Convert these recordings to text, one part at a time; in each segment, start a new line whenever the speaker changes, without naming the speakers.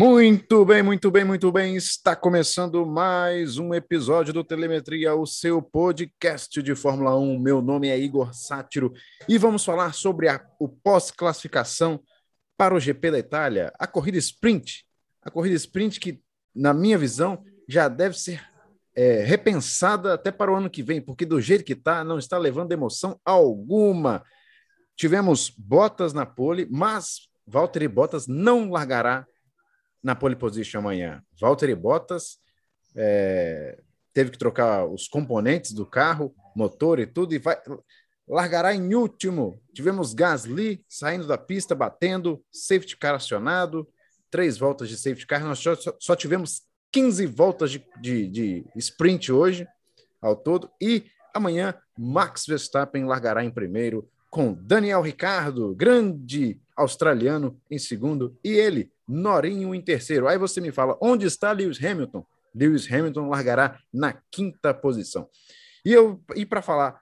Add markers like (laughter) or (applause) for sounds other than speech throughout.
Muito bem, muito bem, muito bem. Está começando mais um episódio do Telemetria, o seu podcast de Fórmula 1. Meu nome é Igor Sátiro e vamos falar sobre a, o pós-classificação para o GP da Itália, a corrida sprint. A corrida sprint que, na minha visão, já deve ser é, repensada até para o ano que vem, porque do jeito que está, não está levando emoção alguma. Tivemos Bottas na pole, mas Valtteri Bottas não largará na pole position amanhã. Valtteri Bottas é, teve que trocar os componentes do carro, motor e tudo, e vai largará em último. Tivemos Gasly saindo da pista, batendo, safety car acionado, três voltas de safety car. Nós só, só tivemos 15 voltas de, de, de sprint hoje, ao todo, e amanhã Max Verstappen largará em primeiro, com Daniel Ricardo, grande australiano, em segundo, e ele, Norinho, em terceiro. Aí você me fala, onde está Lewis Hamilton? Lewis Hamilton largará na quinta posição. E eu e para falar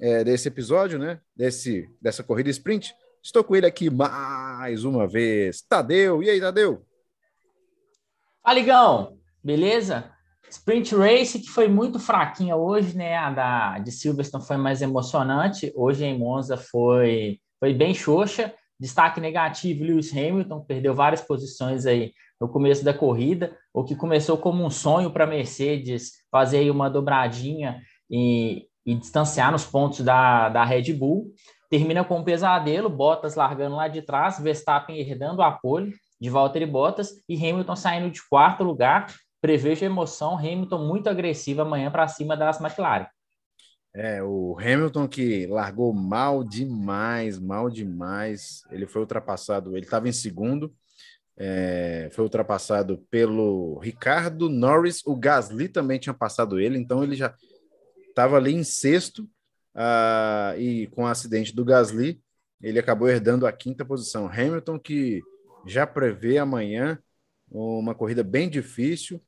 é, desse episódio, né, desse, dessa corrida sprint, estou com ele aqui mais uma vez, Tadeu. E aí, Tadeu?
Aligão, beleza? Sprint Race que foi muito fraquinha hoje, né? A da de Silverstone foi mais emocionante. Hoje em Monza foi foi bem xoxa. Destaque negativo, Lewis Hamilton perdeu várias posições aí no começo da corrida, o que começou como um sonho para Mercedes fazer aí uma dobradinha e, e distanciar nos pontos da, da Red Bull. Termina com um pesadelo, Bottas largando lá de trás, Verstappen herdando a pole de Valtteri Bottas e Hamilton saindo de quarto lugar. Prevejo emoção, Hamilton muito agressivo amanhã para cima das McLaren.
É, o Hamilton que largou mal demais, mal demais. Ele foi ultrapassado, ele estava em segundo, é, foi ultrapassado pelo Ricardo Norris. O Gasly também tinha passado ele, então ele já estava ali em sexto. Uh, e com o acidente do Gasly, ele acabou herdando a quinta posição. Hamilton que já prevê amanhã uma corrida bem difícil,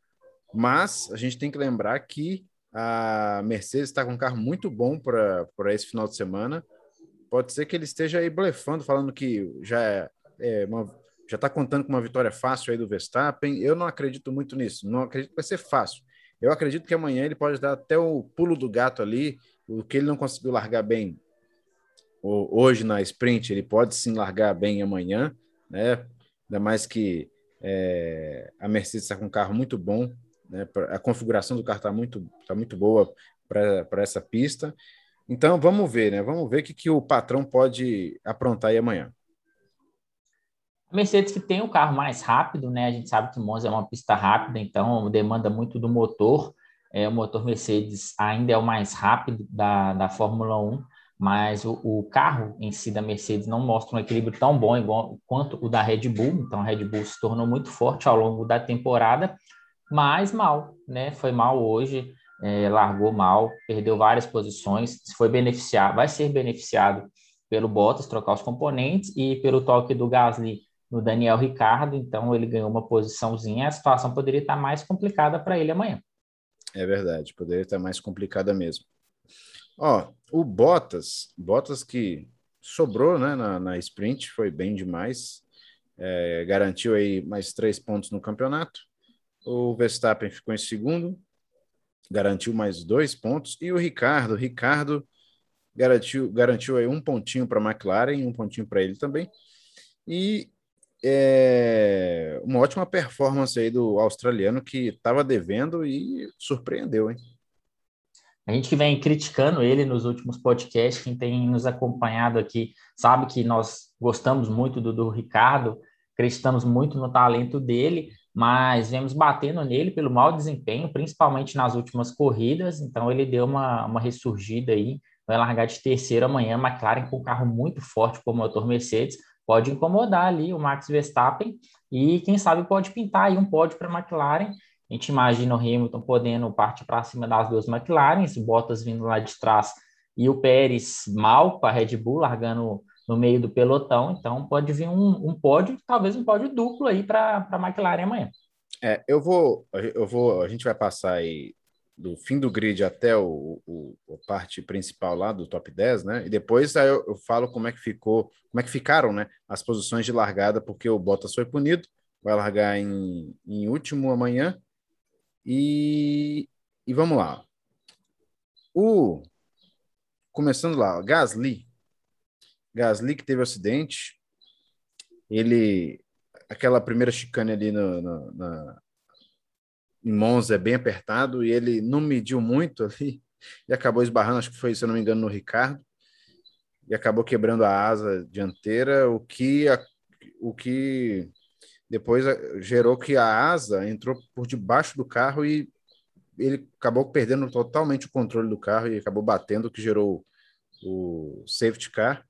mas a gente tem que lembrar que a Mercedes está com um carro muito bom para esse final de semana. Pode ser que ele esteja aí blefando, falando que já é, é uma, já está contando com uma vitória fácil aí do Verstappen. Eu não acredito muito nisso. Não acredito que vai ser fácil. Eu acredito que amanhã ele pode dar até o pulo do gato ali, o que ele não conseguiu largar bem hoje na sprint, ele pode sim largar bem amanhã, né? Ainda mais que é, a Mercedes está com um carro muito bom, né? A configuração do carro está muito, tá muito boa para essa pista. Então vamos ver, né? Vamos ver o que, que o patrão pode aprontar aí amanhã.
A Mercedes que tem o carro mais rápido, né? A gente sabe que Monza é uma pista rápida, então demanda muito do motor. É, o motor Mercedes ainda é o mais rápido da, da Fórmula 1, mas o, o, carro em si da Mercedes não mostra um equilíbrio tão bom igual, quanto o da Red Bull. Então a Red Bull se tornou muito forte ao longo da temporada mas mal, né? Foi mal hoje, é, largou mal, perdeu várias posições, foi beneficiado, vai ser beneficiado pelo Bottas trocar os componentes e pelo toque do Gasly no Daniel Ricardo, então ele ganhou uma posiçãozinha, a situação poderia estar mais complicada para ele amanhã.
É verdade, poderia estar mais complicada mesmo. Ó, o Bottas, Bottas que sobrou né, na, na sprint, foi bem demais, é, garantiu aí mais três pontos no campeonato, o Verstappen ficou em segundo, garantiu mais dois pontos. E o Ricardo, Ricardo garantiu, garantiu aí um pontinho para a McLaren, um pontinho para ele também. E é, uma ótima performance aí do australiano que estava devendo e surpreendeu, hein?
A gente que vem criticando ele nos últimos podcasts, quem tem nos acompanhado aqui sabe que nós gostamos muito do, do Ricardo, acreditamos muito no talento dele, mas vemos batendo nele pelo mau desempenho, principalmente nas últimas corridas, então ele deu uma, uma ressurgida aí, vai largar de terceiro amanhã, McLaren com um carro muito forte como o motor Mercedes, pode incomodar ali o Max Verstappen. E quem sabe pode pintar aí um pódio para a McLaren, a gente imagina o Hamilton podendo partir para cima das duas McLarens, Bottas vindo lá de trás e o Pérez mal com a Red Bull, largando no meio do pelotão. Então pode vir um, um pódio, talvez um pódio duplo aí para a McLaren amanhã.
É, eu vou, eu vou, a gente vai passar aí do fim do grid até o, o, a parte principal lá do top 10, né? E depois aí eu, eu, falo como é que ficou, como é que ficaram, né? As posições de largada, porque o Bottas foi punido, vai largar em, em último amanhã. E, e vamos lá. O, começando lá, Gasly. Gasly que teve um acidente. Ele, aquela primeira chicane ali no, no, na, em Monza é bem apertado e ele não mediu muito ali e acabou esbarrando, acho que foi, se eu não me engano, no Ricardo e acabou quebrando a asa dianteira, o que, o que depois gerou que a asa entrou por debaixo do carro e ele acabou perdendo totalmente o controle do carro e acabou batendo, o que gerou o safety car.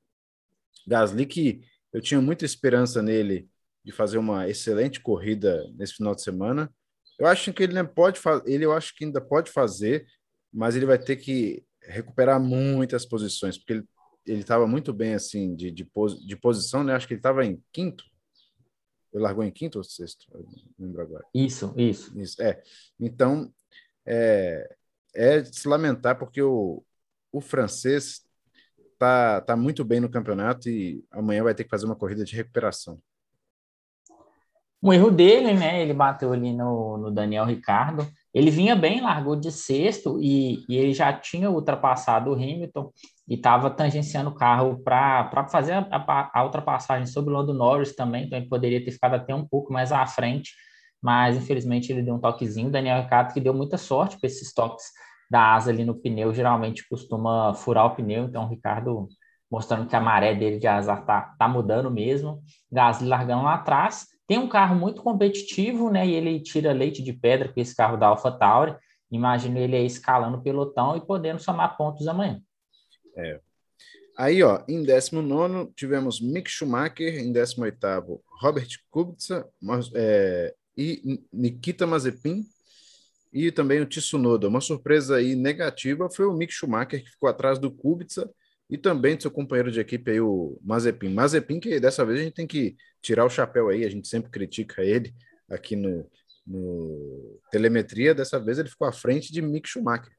Gasly, que eu tinha muita esperança nele de fazer uma excelente corrida nesse final de semana. Eu acho que ele pode ele eu acho que ainda pode fazer, mas ele vai ter que recuperar muitas posições, porque ele ele estava muito bem assim de, de, pos, de posição, né? Acho que ele estava em quinto. Ele largou em quinto ou sexto? Eu não lembro agora.
Isso, isso.
Isso, é. Então, é, é de se lamentar porque o, o francês tá, tá muito bem no campeonato e amanhã vai ter que fazer uma corrida de recuperação.
Um erro dele, né? Ele bateu ali no, no Daniel Ricardo. Ele vinha bem, largou de sexto e, e ele já tinha ultrapassado o Hamilton e estava tangenciando o carro para fazer a, a, ultrapassagem sobre o Lando Norris também, então ele poderia ter ficado até um pouco mais à frente, mas infelizmente ele deu um toquezinho. Daniel Ricciardo que deu muita sorte com esses toques da asa ali no pneu, geralmente costuma furar o pneu, então o Ricardo mostrando que a maré dele de azar tá, tá mudando mesmo. Gasly largando lá atrás. Tem um carro muito competitivo, né? E ele tira leite de pedra com esse carro da AlphaTauri. Imagino ele aí escalando o pelotão e podendo somar pontos amanhã.
É. Aí, ó, em 19 tivemos Mick Schumacher, em 18 Robert Kubica é, e Nikita Mazepin e também o Tsunoda. Uma surpresa aí negativa foi o Mick Schumacher, que ficou atrás do Kubica e também do seu companheiro de equipe aí, o Mazepin. Mazepin, que dessa vez a gente tem que tirar o chapéu aí, a gente sempre critica ele aqui no, no Telemetria, dessa vez ele ficou à frente de Mick Schumacher.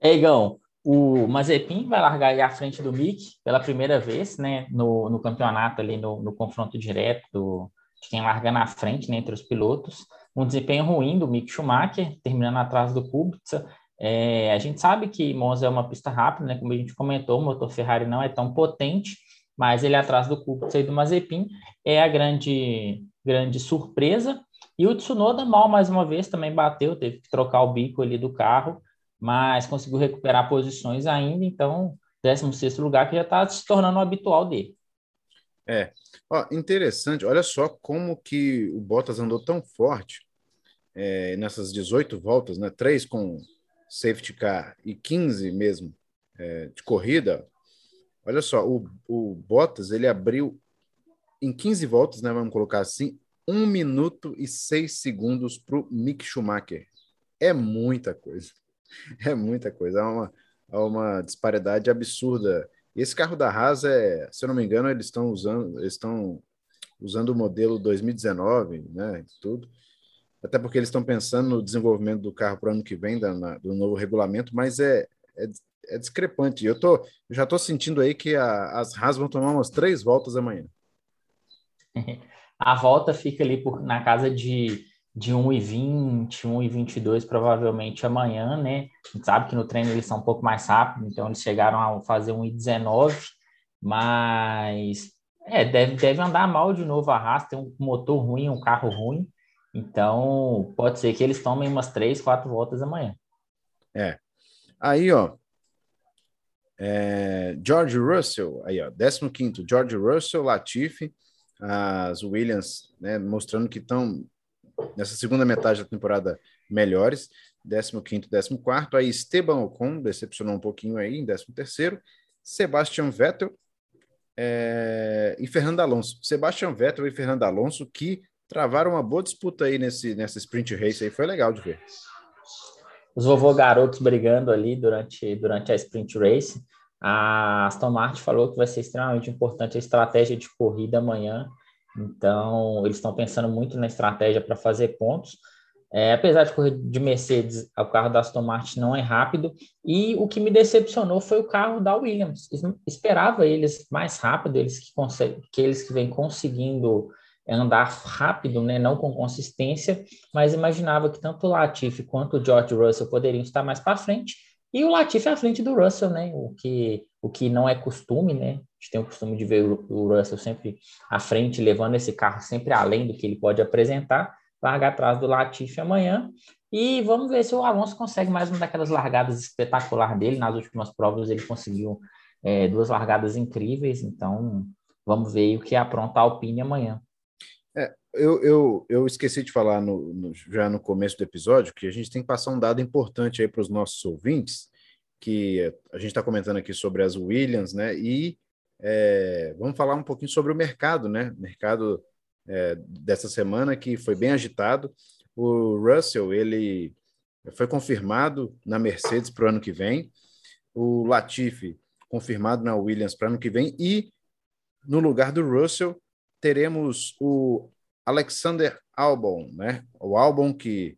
É, Igão, o Mazepin vai largar aí à frente do Mick pela primeira vez, né, no, no campeonato ali, no, no confronto direto de quem larga na frente, né, entre os pilotos. Um desempenho ruim do Mick Schumacher, terminando atrás do Kubica, é, a gente sabe que Monza é uma pista rápida, né? Como a gente comentou, o motor Ferrari não é tão potente, mas ele atrás do Kubica e do Mazepin é a grande, grande surpresa. E o Tsunoda mal mais uma vez também bateu, teve que trocar o bico ali do carro, mas conseguiu recuperar posições ainda, então 16 lugar que já está se tornando o habitual dele.
É, Ó, interessante, olha só como que o Bottas andou tão forte é, nessas 18 voltas, né? Três com safety car e 15 mesmo é, de corrida, olha só, o, o Bottas ele abriu em 15 voltas, né, vamos colocar assim, 1 minuto e 6 segundos para o Mick Schumacher. É muita coisa. (laughs) É muita coisa. Há uma, há uma disparidade absurda. Esse carro da Haas, é, se eu não me engano, eles estão usando, estão usando o modelo 2019, né, tudo até porque eles estão pensando no desenvolvimento do carro para o ano que vem, da, na, do novo regulamento, mas é, é, é discrepante. Eu, tô, eu já estou sentindo aí que a, as Haas vão tomar umas três voltas amanhã. (laughs)
A volta fica ali por, na casa de, de 1,20, 1,22 provavelmente amanhã, né? A gente sabe que no treino eles são um pouco mais rápidos, então eles chegaram a fazer 1,19, mas é, deve, deve andar mal de novo a Haas, tem um motor ruim, um carro ruim, então, pode ser que eles tomem umas três, quatro voltas amanhã.
É. Aí, ó. É, George Russell, aí, ó, 15 George Russell, Latifi, as Williams, né, mostrando que estão nessa segunda metade da temporada melhores, 15 14 aí Esteban Ocon, decepcionou um pouquinho aí, em 13 Sebastian Vettel é, e Fernando Alonso. Sebastian Vettel e Fernando Alonso que travaram uma boa disputa aí nesse, nessa sprint race aí, foi legal de ver.
Os vovô garotos brigando ali durante, durante a sprint race. A Aston Martin falou que vai ser extremamente importante a estratégia de corrida amanhã. Então, eles estão pensando muito na estratégia para fazer pontos. É, apesar de correr de Mercedes, o carro da Aston Martin não é rápido. E o que me decepcionou foi o carro da Williams. Esperava eles mais rápido, eles que, que eles que vêm conseguindo andar rápido, né, não com consistência, mas imaginava que tanto o Latifi quanto o George Russell poderiam estar mais para frente, e o Latifi à frente do Russell, né, o que, o que não é costume, né, a gente tem o costume de ver o Russell sempre à frente, levando esse carro sempre além do que ele pode apresentar, larga atrás do Latifi amanhã, e vamos ver se o Alonso consegue mais uma daquelas largadas espetacular dele, nas últimas provas ele conseguiu é, duas largadas incríveis, então vamos ver o que apronta a Alpine amanhã.
É, eu, eu, eu esqueci de falar no, no, já no começo do episódio que a gente tem que passar um dado importante aí para os nossos ouvintes, que a gente está comentando aqui sobre as Williams, né? E é, vamos falar um pouquinho sobre o mercado, né? Mercado é, dessa semana que foi bem agitado. O Russell, ele foi confirmado na Mercedes para o ano que vem. O Latifi confirmado na Williams para ano que vem e no lugar do Russell teremos o Alexander Albon, né? O Albon que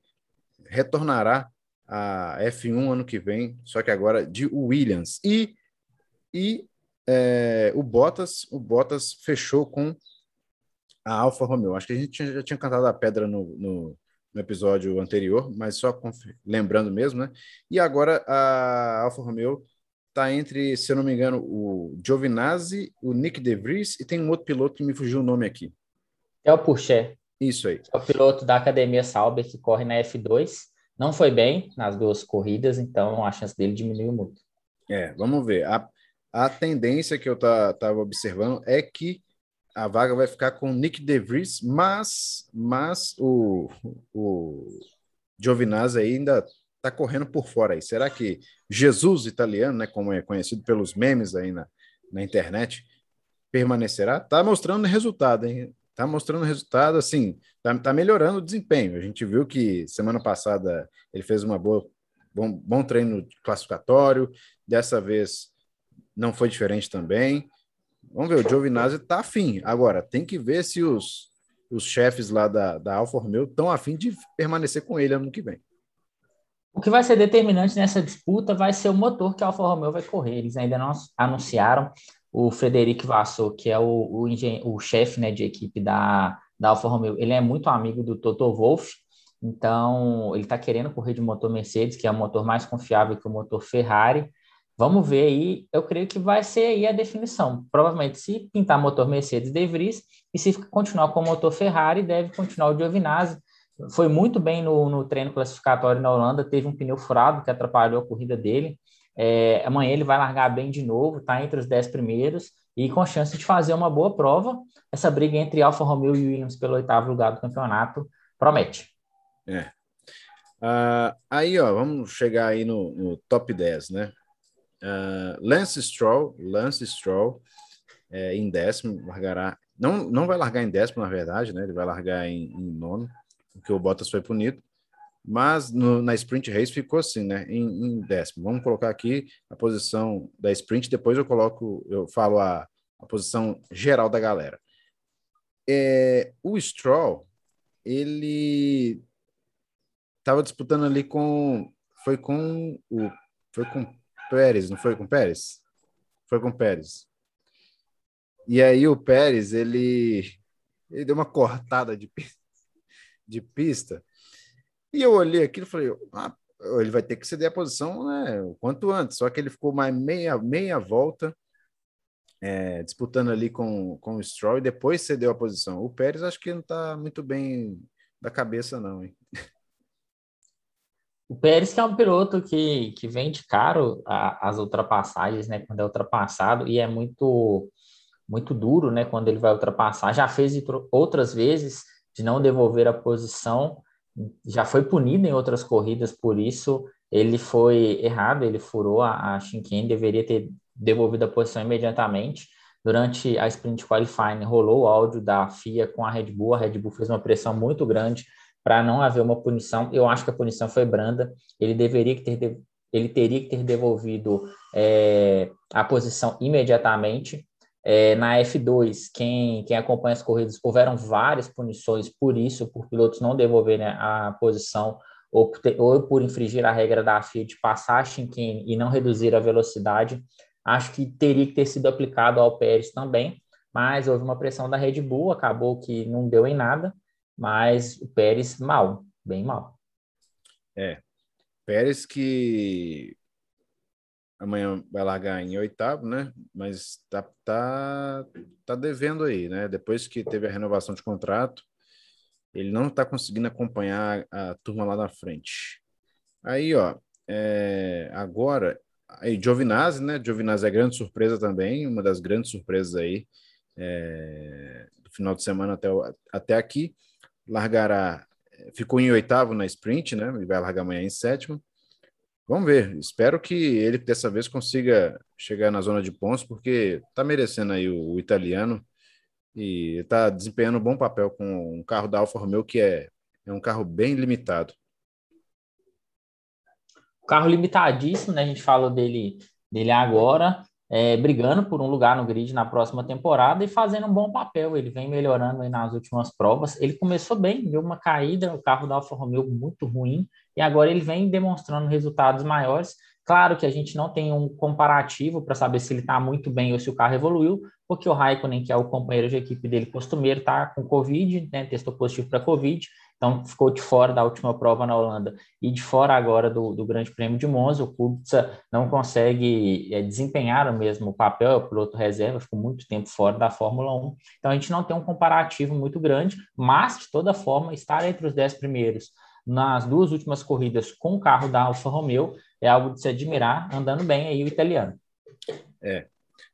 retornará a F1 ano que vem, só que agora de Williams. E, e é, o Bottas, o Bottas fechou com a Alfa Romeo. Acho que a gente já tinha cantado a pedra no, no, no episódio anterior, mas só lembrando mesmo, né? E agora a Alfa Romeo está entre, se eu não me engano, o Giovinazzi, o Nick De Vries e tem um outro piloto que me fugiu o nome aqui.
É o Purcher.
Isso aí.
É o piloto da Academia Sauber que corre na F2. Não foi bem nas duas corridas, então a chance dele diminuiu muito.
É, vamos ver. A, a tendência que eu estava observando é que a vaga vai ficar com Nick De Vries, mas, mas o, o Giovinazzi ainda está correndo por fora aí. Será que Jesus italiano, né, como é conhecido pelos memes aí na, na internet, permanecerá? Está mostrando resultado, hein? Está mostrando resultado, assim, está tá melhorando o desempenho. A gente viu que semana passada ele fez uma boa, bom, bom treino classificatório, dessa vez não foi diferente também. Vamos ver, o Giovinazzi está afim. Agora, tem que ver se os, os chefes lá da, da Alfa Romeo estão afim de permanecer com ele ano que vem.
O que vai ser determinante nessa disputa vai ser o motor que a Alfa Romeo vai correr. Eles ainda não anunciaram o Frederic Vassou, que é o, o, o chefe né, de equipe da, da Alfa Romeo. Ele é muito amigo do Toto Wolff, então ele está querendo correr de motor Mercedes, que é o motor mais confiável que o motor Ferrari. Vamos ver aí, eu creio que vai ser aí a definição. Provavelmente, se pintar motor Mercedes, De Vries, e se continuar com o motor Ferrari, deve continuar o Giovinazzi, foi muito bem no, no treino classificatório na Holanda, teve um pneu furado que atrapalhou a corrida dele. É, amanhã ele vai largar bem de novo, está entre os dez primeiros e com chance de fazer uma boa prova. Essa briga entre Alfa Romeo e Williams pelo oitavo lugar do campeonato promete.
É. Uh, aí, ó, vamos chegar aí no, no top 10, né? Uh, Lance Stroll, Lance Stroll é, em décimo, largará. Não, não vai largar em décimo, na verdade, né? Ele vai largar em, em nono porque o Bottas foi punido. Mas no, na sprint race ficou assim, né? Em, em, décimo. Vamos colocar aqui a posição da sprint, depois eu coloco, eu falo a, a posição geral da galera. É, o Stroll, ele estava disputando ali com. Foi com o. Foi com Pérez, não foi com Pérez? Foi com Pérez. E aí o Pérez, ele, ele deu uma cortada de de pista. E eu olhei aquilo e falei, ah, ele vai ter que ceder a posição né, o quanto antes. Só que ele ficou mais meia, meia volta é, disputando ali com, com o Stroll e depois cedeu a posição. O Pérez acho que não está muito bem da cabeça, não. Hein?
O Pérez que é um piloto que, que vende caro a, as ultrapassagens, né? Quando é ultrapassado, e é muito muito duro, né? Quando ele vai ultrapassar. Já fez outras vezes de não devolver a posição, já foi punido em outras corridas por isso. Ele foi errado, ele furou a, a chicane, deveria ter devolvido a posição imediatamente. Durante a sprint qualifying, rolou o áudio da FIA com a Red Bull. A Red Bull fez uma pressão muito grande para não haver uma punição. Eu acho que a punição foi branda. Ele deveria ter, ele teria que ter devolvido é, a posição imediatamente. É, na F2, quem, quem acompanha as corridas, houveram várias punições por isso, por pilotos não devolverem a posição ou ou por infringir a regra da FIA de passar a chicane e não reduzir a velocidade. Acho que teria que ter sido aplicado ao Pérez também, mas houve uma pressão da Red Bull, acabou que não deu em nada, mas o Pérez mal, bem mal.
É, Pérez que amanhã vai largar em oitavo, né? Mas tá, tá, tá devendo aí, né? Depois que teve a renovação de contrato, ele não está conseguindo acompanhar a turma lá na frente. Aí, ó, é, agora, aí Giovinazzi, né? Giovinazzi é grande surpresa também, uma das grandes surpresas aí é, do final de semana até, até aqui. Largará, ficou em oitavo na sprint, né? E vai largar amanhã em sétimo. Vamos ver. Espero que ele dessa vez consiga chegar na zona de pontos, porque está merecendo aí o, o, italiano e está desempenhando um bom papel com um carro da Alfa Romeo que é, é um carro bem limitado.
Carro limitadíssimo, né? A gente falou dele, dele agora é, brigando por um lugar no grid na próxima temporada e fazendo um bom papel. Ele vem melhorando nas últimas provas. Ele começou bem, deu uma caída, o carro da Alfa Romeo muito ruim, e agora ele vem demonstrando resultados maiores. Claro que a gente não tem um comparativo para saber se ele está muito bem ou se o carro evoluiu, porque o Raikkonen, que é o companheiro de equipe dele costumeiro, está com Covid, né, testou positivo para Covid, então ficou de fora da última prova na Holanda e de fora agora do, do Grande Prêmio de Monza. O Kubica não consegue é, desempenhar o mesmo papel, o piloto reserva, ficou muito tempo fora da Fórmula 1. Então a gente não tem um comparativo muito grande, mas de toda forma, estar entre os dez primeiros nas duas últimas corridas com o carro da Alfa Romeo é algo de se admirar, andando bem aí o italiano.
É.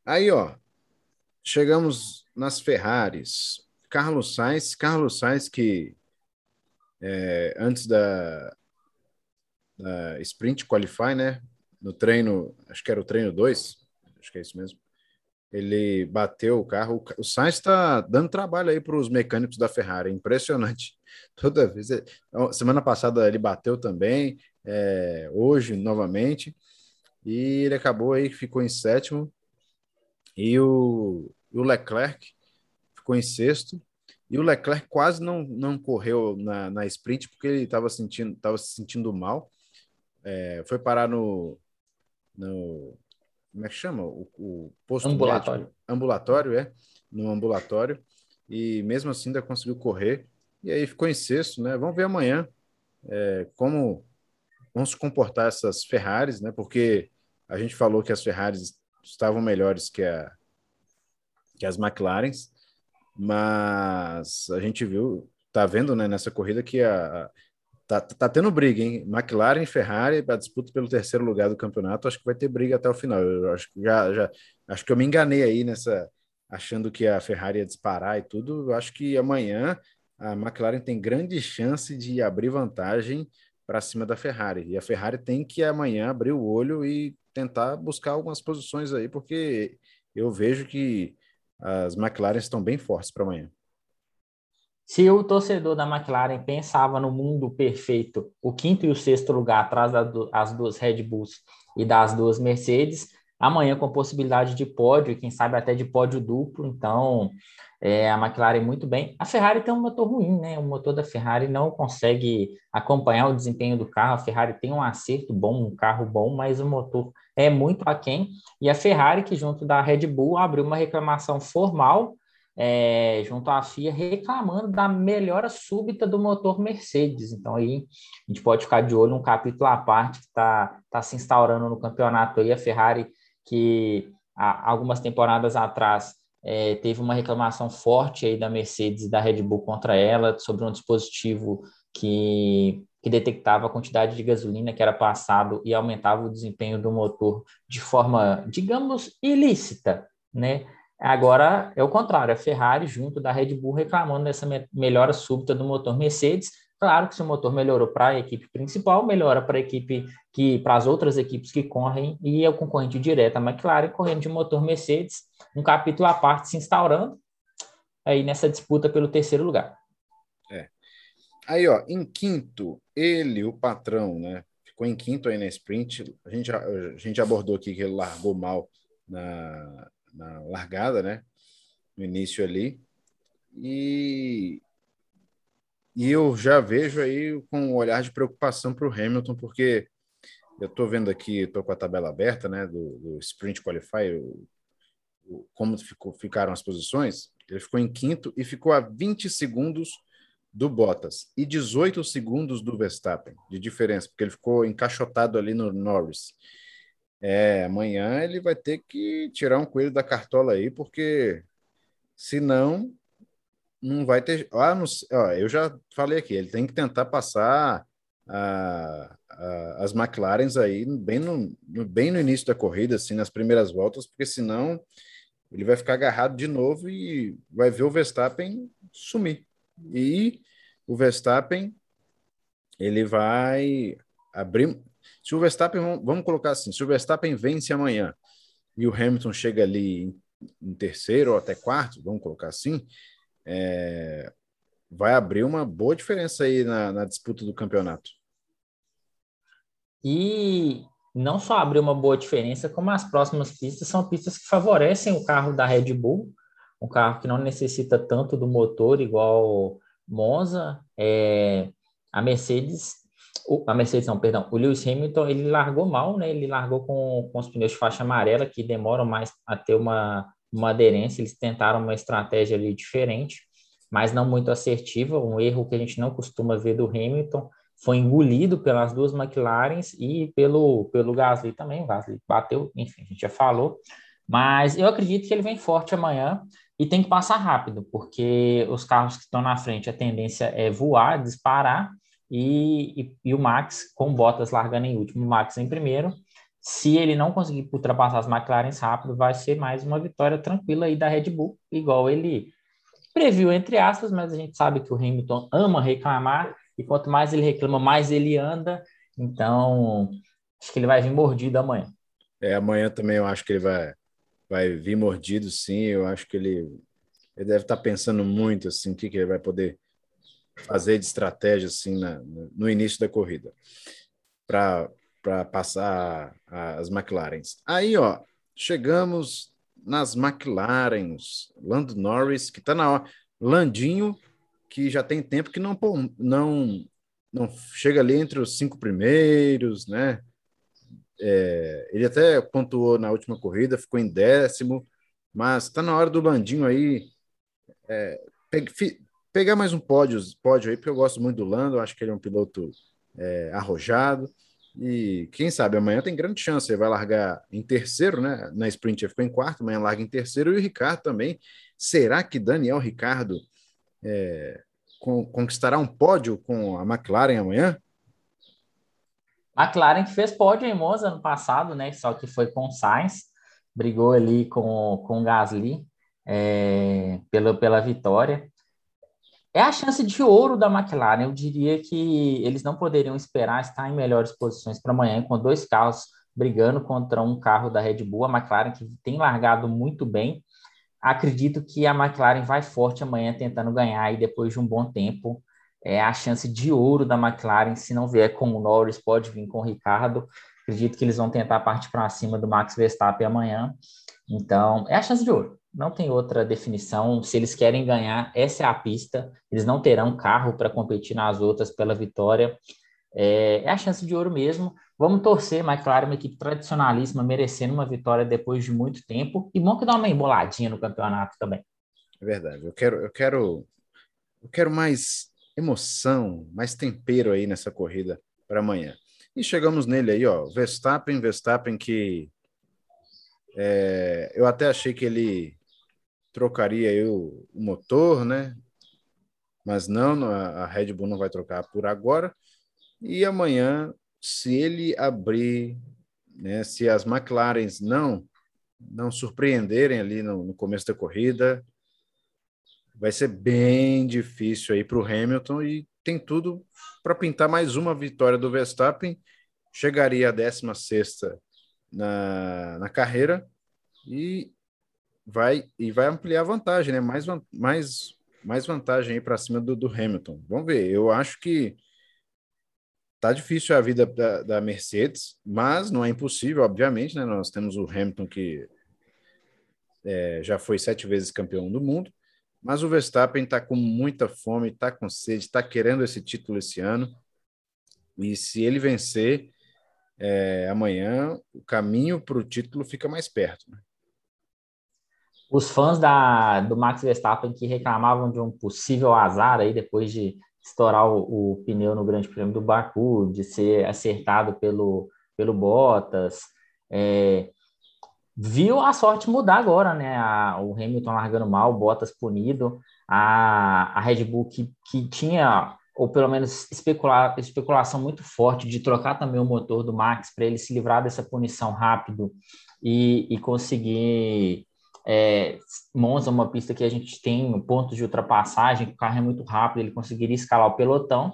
Aí, ó, chegamos nas Ferraris. Carlos Sainz, Carlos Sainz que é, antes da, da Sprint Qualify, né? No treino, acho que era o treino 2, acho que é isso mesmo. Ele bateu o carro. O Sainz está dando trabalho aí para os mecânicos da Ferrari, impressionante. (laughs) Toda vez. Semana passada ele bateu também, é, hoje novamente, e ele acabou aí, ficou em sétimo. E o, o Leclerc ficou em sexto. E o Leclerc quase não, não correu na, na sprint porque ele estava sentindo, tava se sentindo mal. É, foi parar no, no. Como é que chama? O, o posto
ambulatório. Médico,
ambulatório, é. No ambulatório. E mesmo assim ainda conseguiu correr. E aí ficou em sexto, né? Vamos ver amanhã é, como vão se comportar essas Ferraris, né? Porque a gente falou que as Ferraris estavam melhores que, a, que as McLarens mas a gente viu, tá vendo né, nessa corrida que a, tá, tá tendo briga, hein? McLaren Ferrari, a disputa pelo terceiro lugar do campeonato, acho que vai ter briga até o final. Eu acho que já, já acho que eu me enganei aí nessa achando que a Ferrari ia disparar e tudo. Eu acho que amanhã a McLaren tem grande chance de abrir vantagem para cima da Ferrari. E a Ferrari tem que amanhã abrir o olho e tentar buscar algumas posições aí, porque eu vejo que as McLaren estão bem fortes para amanhã.
Se o torcedor da McLaren pensava no mundo perfeito, o quinto e o sexto lugar atrás das duas Red Bulls e das duas Mercedes, amanhã com possibilidade de pódio, quem sabe até de pódio duplo, então é, a McLaren muito bem. A Ferrari tem um motor ruim, né? O motor da Ferrari não consegue acompanhar o desempenho do carro. A Ferrari tem um acerto bom, um carro bom, mas o motor é muito aquém. E a Ferrari, que junto da Red Bull abriu uma reclamação formal é, junto à FIA, reclamando da melhora súbita do motor Mercedes. Então aí a gente pode ficar de olho um capítulo à parte que está tá se instaurando no campeonato aí. A Ferrari, que há algumas temporadas atrás é, teve uma reclamação forte aí da Mercedes e da Red Bull contra ela sobre um dispositivo que, que detectava a quantidade de gasolina que era passado e aumentava o desempenho do motor de forma, digamos, ilícita, né? Agora é o contrário, a Ferrari junto da Red Bull reclamando dessa melhora súbita do motor Mercedes Claro que se o motor melhorou para a equipe principal, melhora para a equipe que para as outras equipes que correm e é o concorrente direto a McLaren correndo de motor Mercedes, um capítulo à parte se instaurando aí nessa disputa pelo terceiro lugar.
É. Aí, ó, em quinto, ele, o patrão, né? Ficou em quinto aí na sprint. A gente, a gente abordou aqui que ele largou mal na, na largada, né? No início ali. E e eu já vejo aí com um olhar de preocupação para o Hamilton, porque eu estou vendo aqui, estou com a tabela aberta, né, do, do Sprint Qualify, o, como ficou, ficaram as posições, ele ficou em quinto e ficou a 20 segundos do Bottas e 18 segundos do Verstappen de diferença, porque ele ficou encaixotado ali no Norris. É, amanhã ele vai ter que tirar um coelho da cartola aí, porque senão não vai ter. Ah, não, ó, eu já falei aqui, ele tem que tentar passar a, as McLarens aí bem no, bem no início da corrida, assim, nas primeiras voltas, porque senão ele vai ficar agarrado de novo e vai ver o Verstappen sumir. E o Verstappen ele vai abrir. Se o Verstappen, vamos colocar assim, se o Verstappen vence amanhã e o Hamilton chega ali em terceiro ou até quarto, vamos colocar assim, é, vai abrir uma boa diferença aí na, na disputa do campeonato.
E não só abrir uma boa diferença, como as próximas pistas são pistas que favorecem o carro da Red Bull, um carro que não necessita tanto do motor igual Monza, é, a Mercedes, o, a Mercedes não, perdão, o Lewis Hamilton, ele largou mal, né? Ele largou com, com os pneus de faixa amarela, que demoram mais a ter uma, uma aderência, eles tentaram uma estratégia ali diferente, mas não muito assertiva, um erro que a gente não costuma ver do Hamilton, foi engolido pelas duas McLarens e pelo, pelo Gasly também, o Gasly bateu, enfim, a gente já falou, mas eu acredito que ele vem forte amanhã, e tem que passar rápido, porque os carros que estão na frente, a tendência é voar, disparar, e, e, e o Max, com Bottas largando em último, o Max em primeiro. Se ele não conseguir ultrapassar as McLarens rápido, vai ser mais uma vitória tranquila aí da Red Bull, igual ele previu, entre aspas, mas a gente sabe que o Hamilton ama reclamar, e quanto mais ele reclama, mais ele anda. Então, acho que ele vai vir mordido amanhã.
É, amanhã também eu acho que ele vai vai vir mordido, sim. Eu acho que ele, ele deve estar pensando muito assim, o que, que ele vai poder fazer de estratégia assim na, no início da corrida para passar as McLarens. Aí, ó, chegamos nas McLarens, Lando Norris, que está na hora, Landinho, que já tem tempo que não não não chega ali entre os cinco primeiros, né? É, ele até pontuou na última corrida, ficou em décimo, mas está na hora do Landinho aí é, pe pegar mais um pódio, pódio aí, porque eu gosto muito do Lando, acho que ele é um piloto é, arrojado. E quem sabe amanhã tem grande chance. Ele vai largar em terceiro, né? Na sprint ele ficou em quarto, amanhã larga em terceiro. E o Ricardo também. Será que Daniel Ricardo é, conquistará um pódio com a McLaren amanhã?
McLaren que fez pódio em Monza ano passado, né? Só que foi com Sainz, brigou ali com, com Gasly é, pela, pela vitória. É a chance de ouro da McLaren. Eu diria que eles não poderiam esperar estar em melhores posições para amanhã, com dois carros brigando contra um carro da Red Bull. A McLaren que tem largado muito bem. Acredito que a McLaren vai forte amanhã tentando ganhar e depois de um bom tempo é a chance de ouro da McLaren, se não vier com o Norris, pode vir com o Ricardo. Acredito que eles vão tentar partir para cima do Max Verstappen amanhã. Então, é a chance de ouro. Não tem outra definição. Se eles querem ganhar, essa é a pista. Eles não terão carro para competir nas outras pela vitória. É, é, a chance de ouro mesmo. Vamos torcer, McLaren, uma equipe tradicionalíssima, merecendo uma vitória depois de muito tempo. E bom que dá uma emboladinha no campeonato também.
É verdade. Eu quero, eu quero, eu quero mais emoção, mais tempero aí nessa corrida para amanhã. E chegamos nele aí, ó, Verstappen, Verstappen que é, eu até achei que ele trocaria aí o, o motor, né? Mas não, a Red Bull não vai trocar por agora. E amanhã, se ele abrir, né, se as McLarens não não surpreenderem ali no, no começo da corrida, vai ser bem difícil aí para o Hamilton e tem tudo para pintar mais uma vitória do Verstappen. Chegaria a 16 na, na carreira e vai e vai ampliar a vantagem, né? Mais, mais, mais vantagem aí para cima do, do Hamilton. Vamos ver. Eu acho que tá difícil a vida da, da, Mercedes, mas não é impossível, obviamente, né? Nós temos o Hamilton que é, já foi sete vezes campeão do mundo mas o Verstappen está com muita fome, está com sede, está querendo esse título esse ano. E se ele vencer é, amanhã, o caminho para o título fica mais perto. Né?
Os fãs da, do Max Verstappen que reclamavam de um possível azar aí depois de estourar o, o pneu no Grande Prêmio do Baku, de ser acertado pelo, pelo Bottas, é, viu a sorte mudar agora, né? A, o Hamilton largando mal, o Bottas punido, a, a Red Bull que, que tinha, ou pelo menos especular, especulação muito forte de trocar também o motor do Max para ele se livrar dessa punição rápido e, e conseguir é, Monza, uma pista que a gente tem pontos de ultrapassagem, o carro é muito rápido, ele conseguiria escalar o pelotão.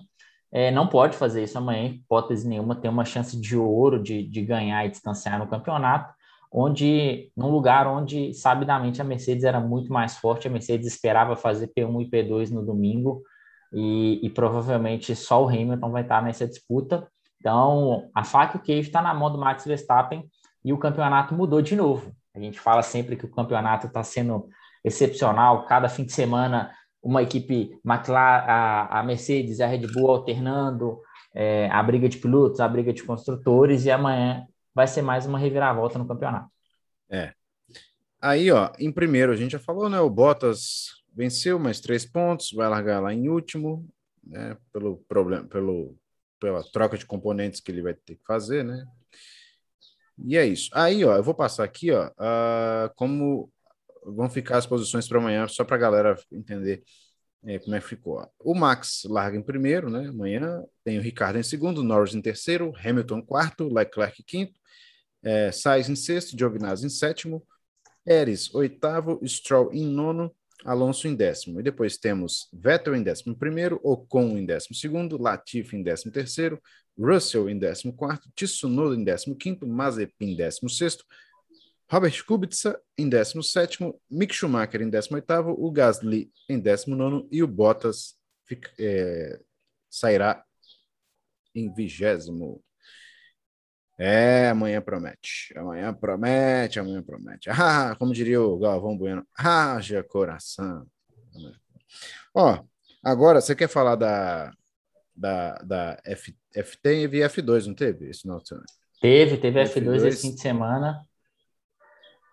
É, não pode fazer isso amanhã, hipótese nenhuma, tem uma chance de ouro de, de ganhar e distanciar no campeonato, onde, num lugar onde, sabidamente, a Mercedes era muito mais forte, a Mercedes esperava fazer P1 e P2 no domingo, e, e provavelmente só o Hamilton vai estar nessa disputa. Então, a faca e o queijo está na mão do Max Verstappen, e o campeonato mudou de novo. A gente fala sempre que o campeonato está sendo excepcional, cada fim de semana uma equipe McLaren, a, Mercedes e a Red Bull alternando é, a briga de pilotos, a briga de construtores, e amanhã vai ser mais uma reviravolta no campeonato.
É. Aí, ó, em primeiro, a gente já falou, né? O Bottas venceu mais três pontos, vai largar lá em último, né? Pelo problema, pelo, pela troca de componentes que ele vai ter que fazer, né? E é isso. Aí, ó, eu vou passar aqui, ó, uh, como vão ficar as posições para amanhã, só para a galera entender é, como é que ficou. O Max larga em primeiro, né? Amanhã tem o Ricardo em segundo, Norris em terceiro, Hamilton em quarto, Leclerc em quinto, é, Sainz em sexto, Giovinazzi em sétimo, Pérez oitavo, Stroll em nono, Alonso em décimo. E depois temos Vettel em décimo primeiro, Ocon em décimo segundo, Latifi em décimo terceiro, Russell em 14, Tsunoda em 15, Mazepin em 16, Robert Kubica em 17, Mick Schumacher em 18, o Gasly em 19 e o Bottas fica, é, sairá em 20. É, amanhã promete. Amanhã promete, amanhã promete. Ah, como diria o Galvão Bueno, haja coração. Ó, agora você quer falar da, da, da F, F teve F2, não teve? Esse não,
teve, teve F2, F2 esse fim de semana.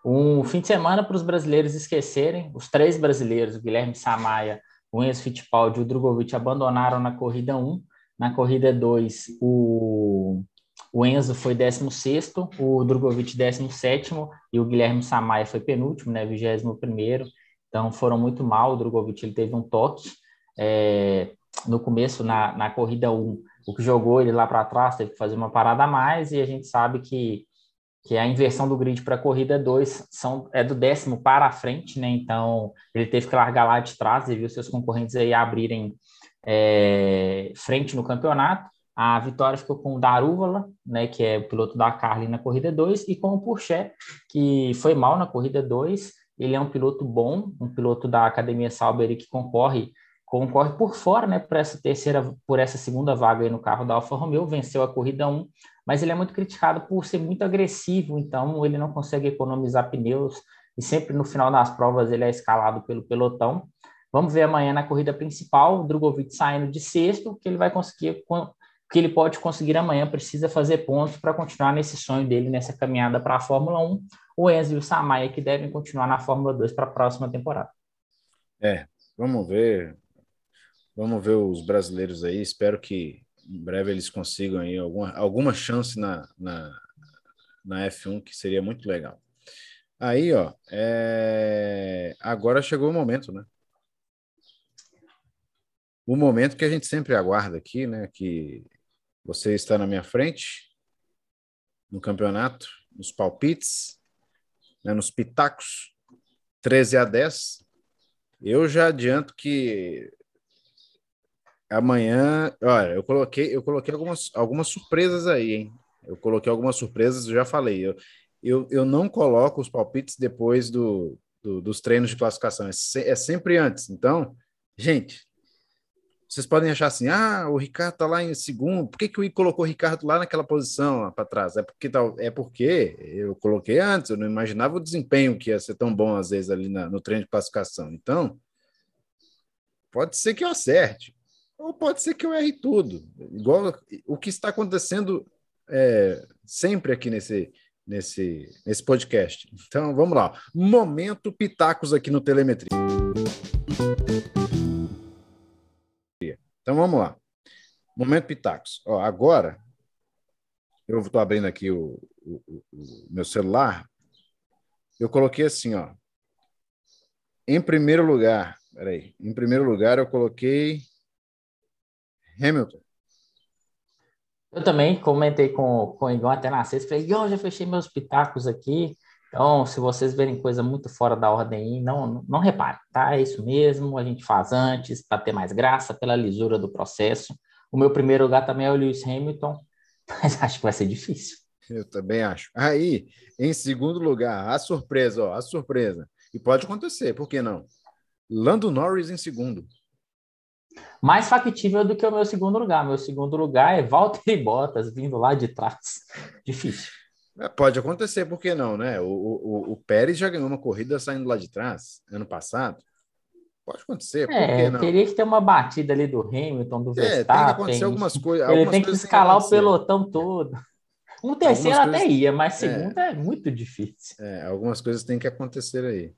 Um fim de semana para os brasileiros esquecerem. Os três brasileiros, o Guilherme Samaia, o Enzo Fittipaldi e o Drogovic, abandonaram na corrida 1. Na corrida 2, o, o Enzo foi 16, o Drogovic 17 e o Guilherme Samaia foi penúltimo, né, 21. Então foram muito mal. O Drogovic ele teve um toque. É, no começo, na, na corrida 1, o que jogou ele lá para trás teve que fazer uma parada a mais, e a gente sabe que, que a inversão do grid para a corrida 2 são, é do décimo para a frente, né? Então ele teve que largar lá de trás e viu seus concorrentes aí abrirem é, frente no campeonato. A vitória ficou com o Darúvala, né, que é o piloto da Carly na corrida 2, e com o Purché, que foi mal na corrida 2. Ele é um piloto bom, um piloto da Academia Sauber que concorre concorre por fora, né, por essa terceira, por essa segunda vaga aí no carro da Alfa Romeo, venceu a corrida 1, mas ele é muito criticado por ser muito agressivo, então ele não consegue economizar pneus e sempre no final das provas ele é escalado pelo pelotão. Vamos ver amanhã na corrida principal, o Drogovic saindo de sexto, que ele vai conseguir, que ele pode conseguir amanhã, precisa fazer pontos para continuar nesse sonho dele, nessa caminhada para a Fórmula 1. O Enzo e o Samaia que devem continuar na Fórmula 2 para a próxima temporada.
É, vamos ver. Vamos ver os brasileiros aí. Espero que em breve eles consigam aí alguma, alguma chance na, na, na F1, que seria muito legal. Aí, ó, é... agora chegou o momento, né? O momento que a gente sempre aguarda aqui, né? Que você está na minha frente no campeonato, nos palpites, né, nos pitacos, 13 a 10. Eu já adianto que amanhã, olha, eu coloquei, eu coloquei algumas, algumas surpresas aí, hein? Eu coloquei algumas surpresas, eu já falei. Eu, eu, eu não coloco os palpites depois do, do dos treinos de classificação, é, se, é, sempre antes. Então, gente, vocês podem achar assim: ah, o Ricardo tá lá em segundo, por que, que o I colocou o Ricardo lá naquela posição lá para trás? É porque, é porque eu coloquei antes, eu não imaginava o desempenho que ia ser tão bom às vezes ali na, no treino de classificação. Então, pode ser que eu acerte ou pode ser que eu erre tudo. Igual o que está acontecendo é, sempre aqui nesse, nesse, nesse podcast. Então, vamos lá. Momento Pitacos aqui no Telemetria. Então, vamos lá. Momento Pitacos. Ó, agora, eu estou abrindo aqui o, o, o, meu celular. Eu coloquei assim, ó. Em primeiro lugar, peraí. Em primeiro lugar, eu coloquei Hamilton.
Eu também comentei com, com o Igor até na sexta, falei, Igor, já fechei meus pitacos aqui, então se vocês verem coisa muito fora da ordem aí, não, não reparem, tá? É isso mesmo, a gente faz antes, para ter mais graça, pela lisura do processo. O meu primeiro lugar também é o Lewis Hamilton, (laughs) mas acho que vai ser difícil.
Eu também acho. Aí, em segundo lugar, a surpresa, ó, a surpresa. E pode acontecer, por que não? Lando Norris em segundo
mais factível do que o meu segundo lugar. Meu segundo lugar é Valtteri Bottas vindo lá de trás. (laughs) Difícil.
É, pode acontecer, por que não, né? O, o, o Pérez já ganhou uma corrida saindo lá de trás ano passado. Pode acontecer, por
é,
que não?
Teria que ter uma batida ali do Hamilton, do Verstappen. É, tem que acontecer
algumas coisas.
Ele tem que escalar o pelotão todo. Um terceiro algumas até coisas... ia, mas segundo é, é muito difícil.
É, algumas coisas têm que acontecer aí.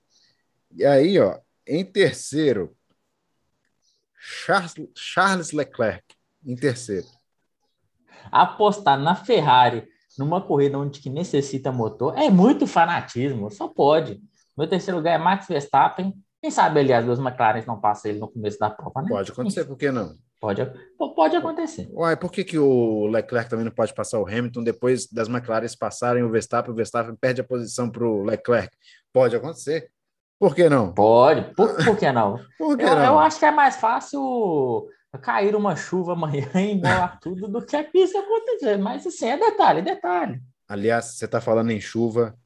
E aí, ó, em terceiro, Charles, Charles Leclerc em terceiro.
Apostar na Ferrari numa corrida onde que necessita motor é muito fanatismo, só pode. Meu terceiro lugar é Max Verstappen. Quem sabe, aliás, duas McLaren não passam ele no começo da prova, né?
Pode acontecer, por que não?
Pode, pode acontecer.
Uai, por que, que o Leclerc também não pode passar o Hamilton depois das McLaren passarem o Verstappen? O Verstappen perde a posição para o Leclerc. Pode acontecer. Por que não?
Pode, por, por que não? (laughs)
por que
eu,
não?
eu acho que é mais fácil cair uma chuva amanhã e embolar tudo do que isso acontecer. Mas assim, é detalhe, detalhe.
Aliás, você está falando em chuva,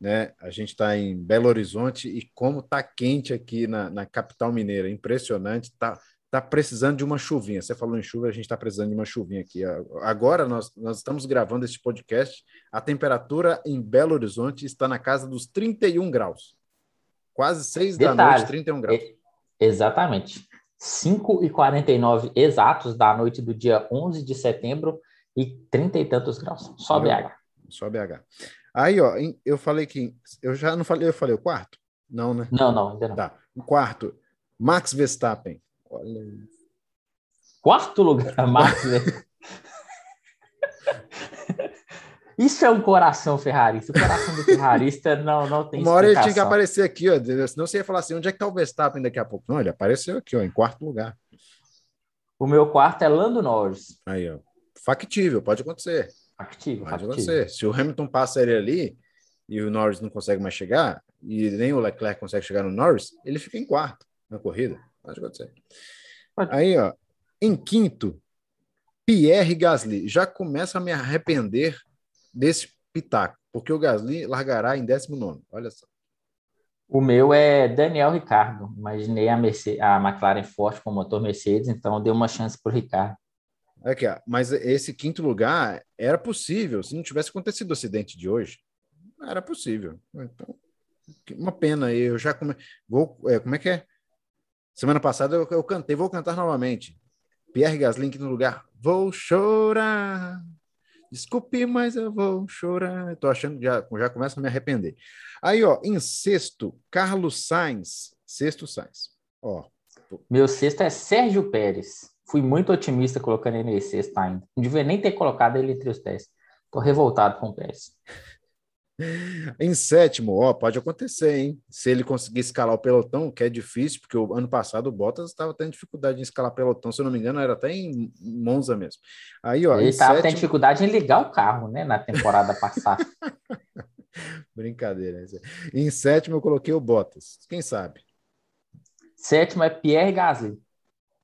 né? A gente está em Belo Horizonte e como está quente aqui na, na capital mineira, impressionante. Tá, tá precisando de uma chuvinha. Você falou em chuva, a gente está precisando de uma chuvinha aqui. Agora nós, nós estamos gravando este podcast. A temperatura em Belo Horizonte está na casa dos 31 graus. Quase 6 da noite, 31 graus.
Exatamente. 5 e 49 exatos da noite do dia 11 de setembro e 30 e tantos graus. Só BH.
Só BH. Aí, ó, eu falei que. Eu já não falei, eu falei o quarto? Não, né?
Não, não, ainda não.
Tá. O quarto, Max Verstappen. Olha
Quarto lugar, (laughs) Max Verstappen. Isso é um coração ferrarista. O coração do ferrarista (laughs) não, não tem
Uma hora ele tinha que aparecer aqui, ó. Senão você ia falar assim: onde é que tá o Verstappen daqui a pouco? Não, ele apareceu aqui, ó, em quarto lugar.
O meu quarto é Lando Norris.
Aí, ó. Factível, pode acontecer.
Factível,
pode acontecer. Se o Hamilton passa ele ali e o Norris não consegue mais chegar, e nem o Leclerc consegue chegar no Norris, ele fica em quarto na corrida. Pode acontecer. Pode. Aí, ó. Em quinto, Pierre Gasly. Já começa a me arrepender desse pitaco, porque o Gasly largará em 19. Olha só.
O meu é Daniel Ricardo. Imaginei a, Mercedes, a McLaren forte com o motor Mercedes, então deu uma chance para o Ricardo.
Aqui, mas esse quinto lugar era possível. Se não tivesse acontecido o acidente de hoje, era possível. Então, uma pena. Eu já come... vou. É, como é que é? Semana passada eu, eu cantei, vou cantar novamente. Pierre Gasly em quinto lugar. Vou chorar. Desculpe, mas eu vou chorar. Estou achando que já, já começa a me arrepender. Aí, ó, em sexto, Carlos Sainz. Sexto Sainz. Ó.
Meu sexto é Sérgio Pérez. Fui muito otimista colocando ele em sexto ainda. Não devia nem ter colocado ele entre os dez. Estou revoltado com o Pérez.
Em sétimo, ó, pode acontecer, hein? Se ele conseguir escalar o pelotão, que é difícil, porque o ano passado o Bottas estava tendo dificuldade em escalar pelotão, se eu não me engano, era até em Monza mesmo. Aí, ó,
ele estava sétimo... tendo dificuldade em ligar o carro, né, na temporada passada. (laughs)
Brincadeira. Em sétimo, eu coloquei o Bottas. Quem sabe?
Sétimo é Pierre Gasly.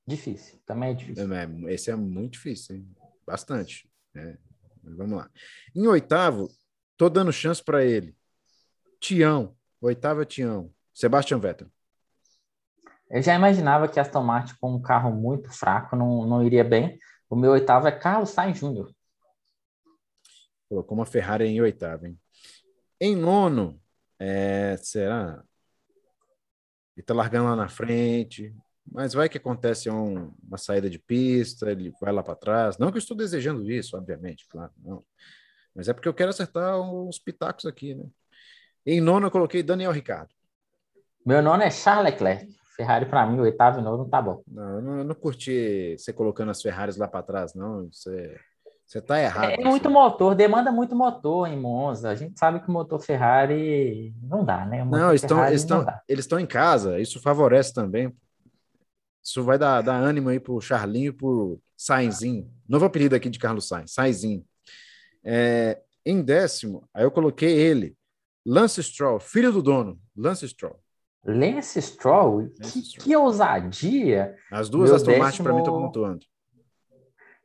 Difícil, também é difícil.
É, esse é muito difícil, hein? bastante. É. Vamos lá. Em oitavo, Tô dando chance para ele. Tião, oitava Tião. Sebastian Vettel.
Eu já imaginava que Aston Martin com um carro muito fraco não, não iria bem. O meu oitavo é Carlos Sainz Júnior.
Colocou uma Ferrari em oitavo, hein? Em nono, é, será? Ele tá largando lá na frente, mas vai que acontece um, uma saída de pista, ele vai lá para trás. Não que eu estou desejando isso, obviamente, claro, não. Mas é porque eu quero acertar uns pitacos aqui, né? Em nono eu coloquei Daniel Ricardo.
Meu nono é Charles Leclerc. Ferrari para mim, o oitavo e nono tá bom.
Não, eu não, eu não curti você colocando as Ferraris lá para trás, não. Você, você tá errado.
É, é muito motor, demanda muito motor em Monza. A gente sabe que o motor Ferrari não dá, né?
Não, estão, eles estão, eles estão em casa, isso favorece também. Isso vai dar, dar ânimo aí pro Charlinho e pro Sainzinho. Novo apelido aqui de Carlos Sainz, Sainzinho. É, em décimo, aí eu coloquei ele, Lance Stroll, filho do dono, Lance Stroll.
Lance Stroll? Lance que, Stroll. que, ousadia!
As duas Aston décimo... Martin para mim estão pontuando.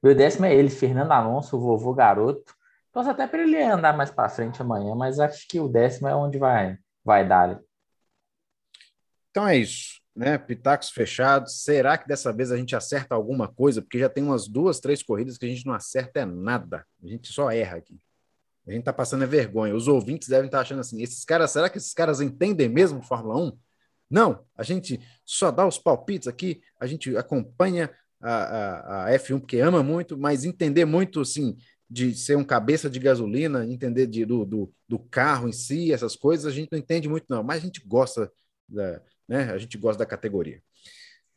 Meu décimo é ele, Fernando Alonso, o vovô garoto. Posso até para ele andar mais para frente amanhã, mas acho que o décimo é onde vai, vai dar.
Então é isso, né? Pitacos fechados. Será que dessa vez a gente acerta alguma coisa? Porque já tem umas duas, três corridas que a gente não acerta é nada. A gente só erra aqui. A gente está passando é vergonha. Os ouvintes devem estar tá achando assim: esses caras, será que esses caras entendem mesmo Fórmula 1? Não, a gente só dá os palpites aqui, a gente acompanha a, a, a F1 porque ama muito, mas entender muito assim de ser um cabeça de gasolina, entender de, do, do, do, carro em si, essas coisas, a gente não entende muito, não, mas a gente gosta da, né? A gente gosta da categoria.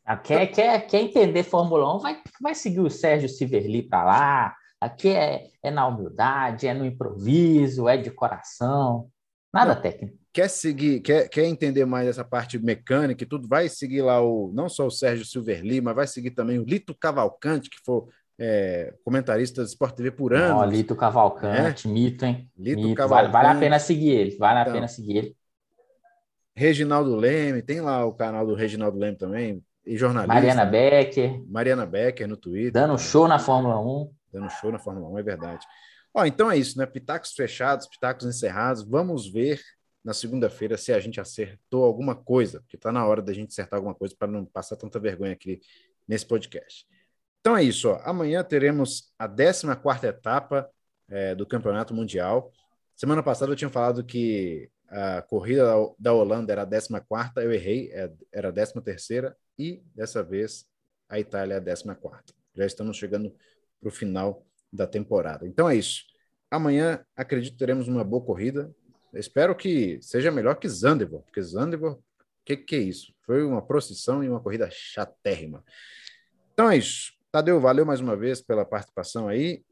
Ah, quer, quer, quer entender Fórmula 1, vai, vai seguir o Sérgio Siverli para lá, Aqui é, é na humildade, é no improviso, é de coração, nada não, técnico.
Quer seguir, quer, quer entender mais essa parte mecânica e tudo, vai seguir lá o não só o Sérgio Silverli, mas vai seguir também o Lito Cavalcante, que foi é, comentarista do Sport TV por ano.
Lito Cavalcante, é? mito, hein? Lito mito. Cavalcante. Vale, vale, a pena seguir ele, vale então, a pena seguir ele.
Reginaldo Leme, tem lá o canal do Reginaldo Leme também, e jornalista.
Mariana Becker.
Mariana Becker no Twitter.
Dando show na Fórmula 1
dando show na Fórmula 1, é verdade. Ó, então é isso, né? Pitacos fechados, pitacos encerrados. Vamos ver na segunda-feira se a gente acertou alguma coisa, porque está na hora da gente acertar alguma coisa para não passar tanta vergonha aqui nesse podcast. Então é isso, ó. amanhã teremos a 14 etapa é, do Campeonato Mundial. Semana passada eu tinha falado que a corrida da Holanda era a 14, eu errei, é, era a 13 e dessa vez a Itália é a 14. Já estamos chegando para o final da temporada. Então é isso. Amanhã, acredito, teremos uma boa corrida. espero que seja melhor que Zandvoort, porque Zandvoort, o que, que é isso? Foi uma procissão e uma corrida chatérrima. Então é isso. Tadeu, valeu mais uma vez pela participação aí.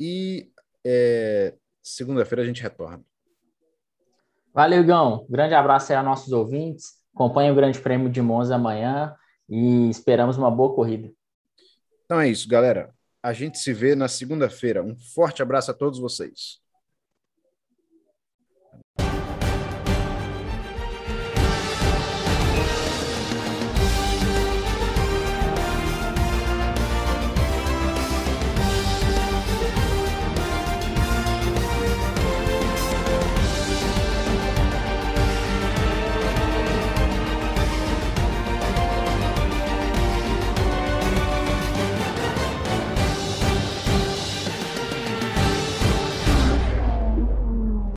E é, segunda-feira a gente retorna.
Valeu, Gão. Grande abraço aí a nossos ouvintes. Acompanhe o Grande Prêmio de Monza amanhã e esperamos uma boa corrida.
Então é isso, galera. A gente se vê na segunda-feira. Um forte abraço a todos vocês.